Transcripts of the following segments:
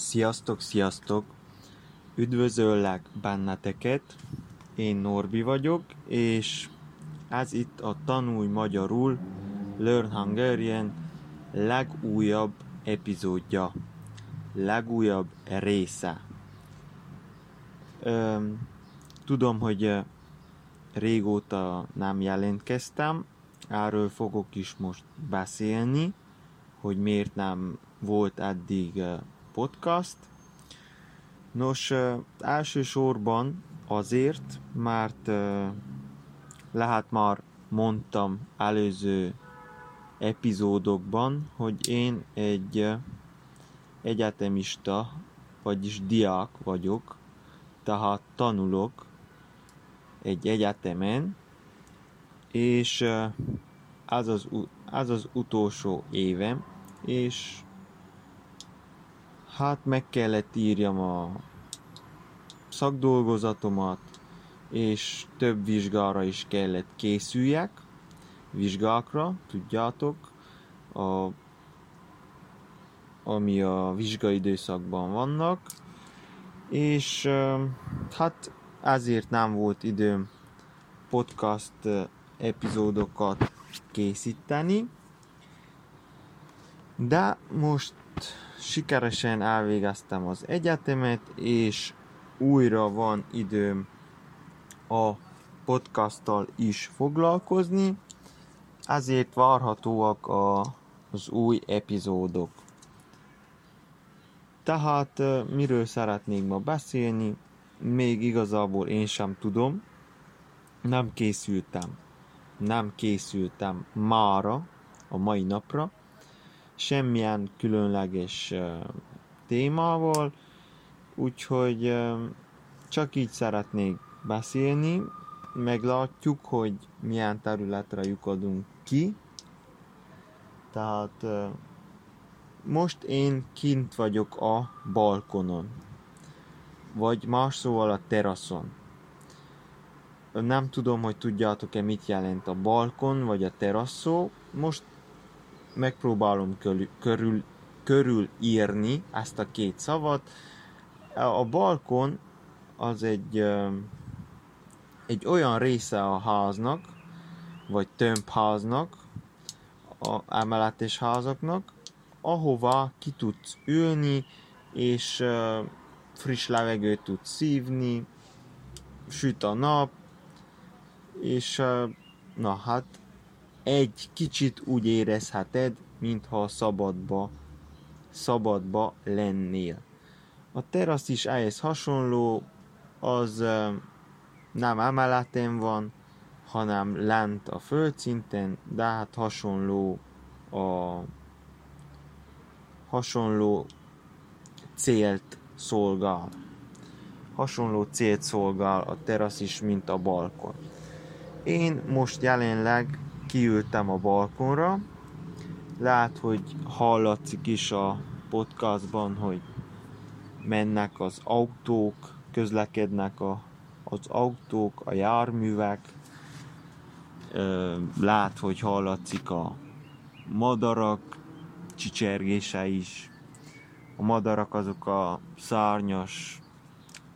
Sziasztok, sziasztok! Üdvözöllek benneteket, én Norbi vagyok, és ez itt a Tanulj Magyarul Learn Hungarian legújabb epizódja, legújabb része. Öm, tudom, hogy régóta nem jelentkeztem, erről fogok is most beszélni, hogy miért nem volt eddig podcast. Nos, elsősorban azért, mert lehet már mondtam előző epizódokban, hogy én egy egyetemista, vagyis diák vagyok, tehát tanulok egy egyetemen, és ez az, ez az utolsó évem, és hát meg kellett írjam a szakdolgozatomat, és több vizsgára is kellett készüljek, vizsgákra, tudjátok, a, ami a vizsgaidőszakban vannak, és hát ezért nem volt időm podcast epizódokat készíteni, de most sikeresen elvégeztem az egyetemet, és újra van időm a podcasttal is foglalkozni, ezért várhatóak a, az új epizódok. Tehát miről szeretnék ma beszélni, még igazából én sem tudom, nem készültem, nem készültem mára, a mai napra, semmilyen különleges témával, úgyhogy csak így szeretnék beszélni, meglátjuk, hogy milyen területre lyukadunk ki. Tehát most én kint vagyok a balkonon, vagy más szóval a teraszon. Nem tudom, hogy tudjátok-e mit jelent a balkon vagy a teraszó. Most megpróbálom körül, körül, írni ezt a két szavat. A balkon az egy, egy olyan része a háznak, vagy tömbháznak, a emeletes házaknak, ahova ki tudsz ülni, és friss levegőt tudsz szívni, süt a nap, és na hát egy kicsit úgy érezheted, mintha szabadba, szabadba lennél. A terasz is ehhez hasonló, az nem emeleten van, hanem lent a földszinten, de hát hasonló a hasonló célt szolgál. Hasonló célt szolgál a terasz is, mint a balkon. Én most jelenleg kiültem a balkonra. Lát, hogy hallatszik is a podcastban, hogy mennek az autók, közlekednek a, az autók, a járművek. Lát, hogy hallatszik a madarak csicsergése is. A madarak azok a szárnyas,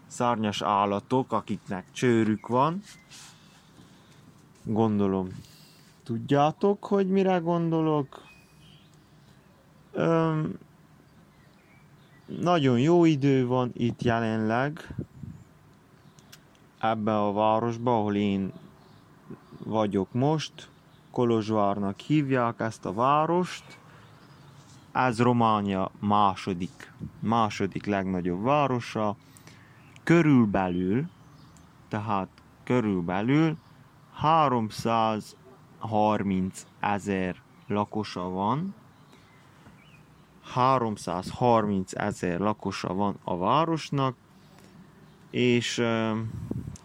szárnyas állatok, akiknek csőrük van. Gondolom Tudjátok, hogy mire gondolok? Öm, nagyon jó idő van itt jelenleg, ebben a városban, ahol én vagyok most. Kolozsvárnak hívják ezt a várost. Ez Románia második, második legnagyobb városa. Körülbelül, tehát körülbelül 300 30 ezer lakosa van, 330 ezer lakosa van a városnak, és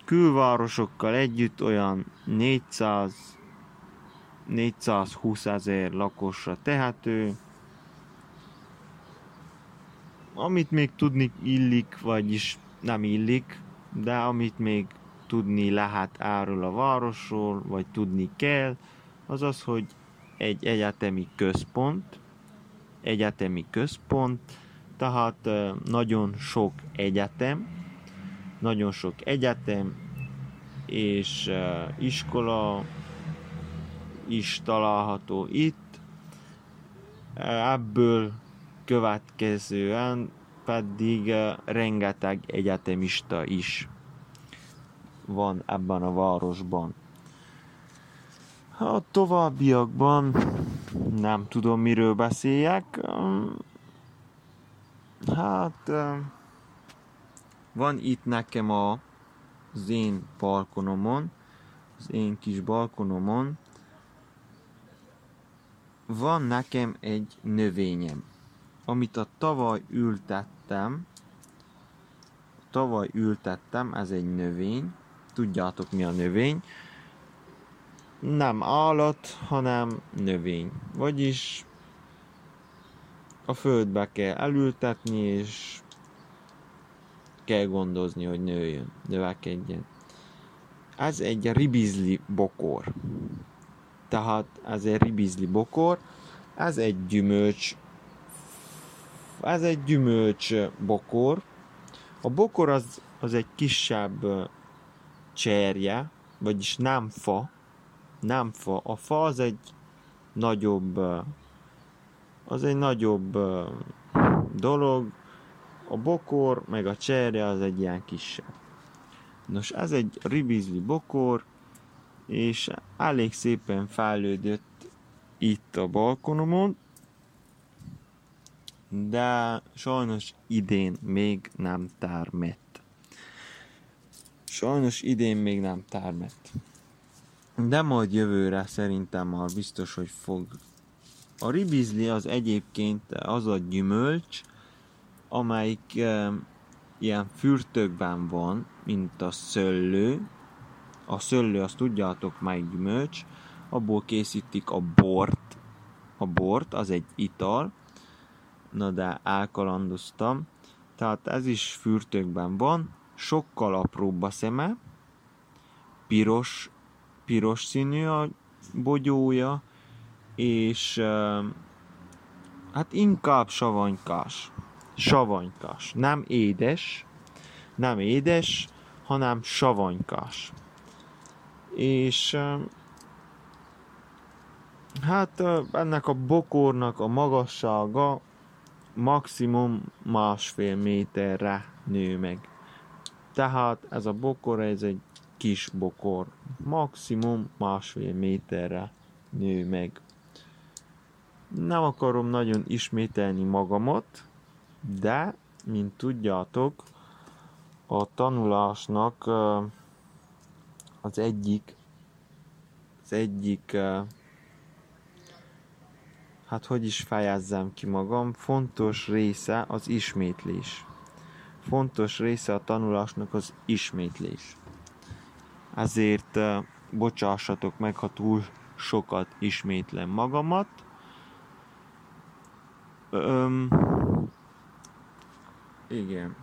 külvárosokkal együtt olyan 400 420 ezer lakosra tehető. Amit még tudni illik, vagyis nem illik, de amit még tudni lehet erről a városról, vagy tudni kell, az az, hogy egy egyetemi központ, egyetemi központ, tehát nagyon sok egyetem, nagyon sok egyetem és iskola is található itt. Ebből következően pedig rengeteg egyetemista is van ebben a városban. A továbbiakban nem tudom, miről beszéljek. Hát van itt nekem a, az én balkonomon, az én kis balkonomon, van nekem egy növényem, amit a tavaly ültettem, tavaly ültettem, ez egy növény, tudjátok mi a növény, nem állat, hanem növény. Vagyis a földbe kell elültetni, és kell gondozni, hogy nőjön, növekedjen. Ez egy ribizli bokor. Tehát ez egy ribizli bokor, ez egy gyümölcs, ez egy gyümölcs bokor. A bokor az, az egy kisebb cserje, vagyis nem fa, nem fa. A fa az egy nagyobb, az egy nagyobb dolog, a bokor, meg a cserje az egy ilyen kisebb. Nos, ez egy ribizli bokor, és elég szépen fejlődött itt a balkonomon, de sajnos idén még nem termett. Sajnos idén még nem termett. De majd jövőre szerintem már biztos, hogy fog. A ribizli az egyébként az a gyümölcs, amelyik e, ilyen fürtökben van, mint a szöllő. A szöllő, azt tudjátok, melyik gyümölcs. Abból készítik a bort. A bort, az egy ital. Na de elkalandoztam. Tehát ez is fürtökben van. Sokkal apróbb a szeme. Piros piros színű a bogyója, és hát inkább savanykás. Savanykás. Nem édes, nem édes, hanem savanykás. És hát ennek a bokornak a magassága maximum másfél méterre nő meg. Tehát ez a bokor, ez egy kis bokor, maximum másfél méterre nő meg. Nem akarom nagyon ismételni magamat, de, mint tudjátok, a tanulásnak az egyik, az egyik, hát hogy is fejezzem ki magam, fontos része az ismétlés. Fontos része a tanulásnak az ismétlés ezért bocsássatok meg, ha túl sokat ismétlem magamat. Öm, igen.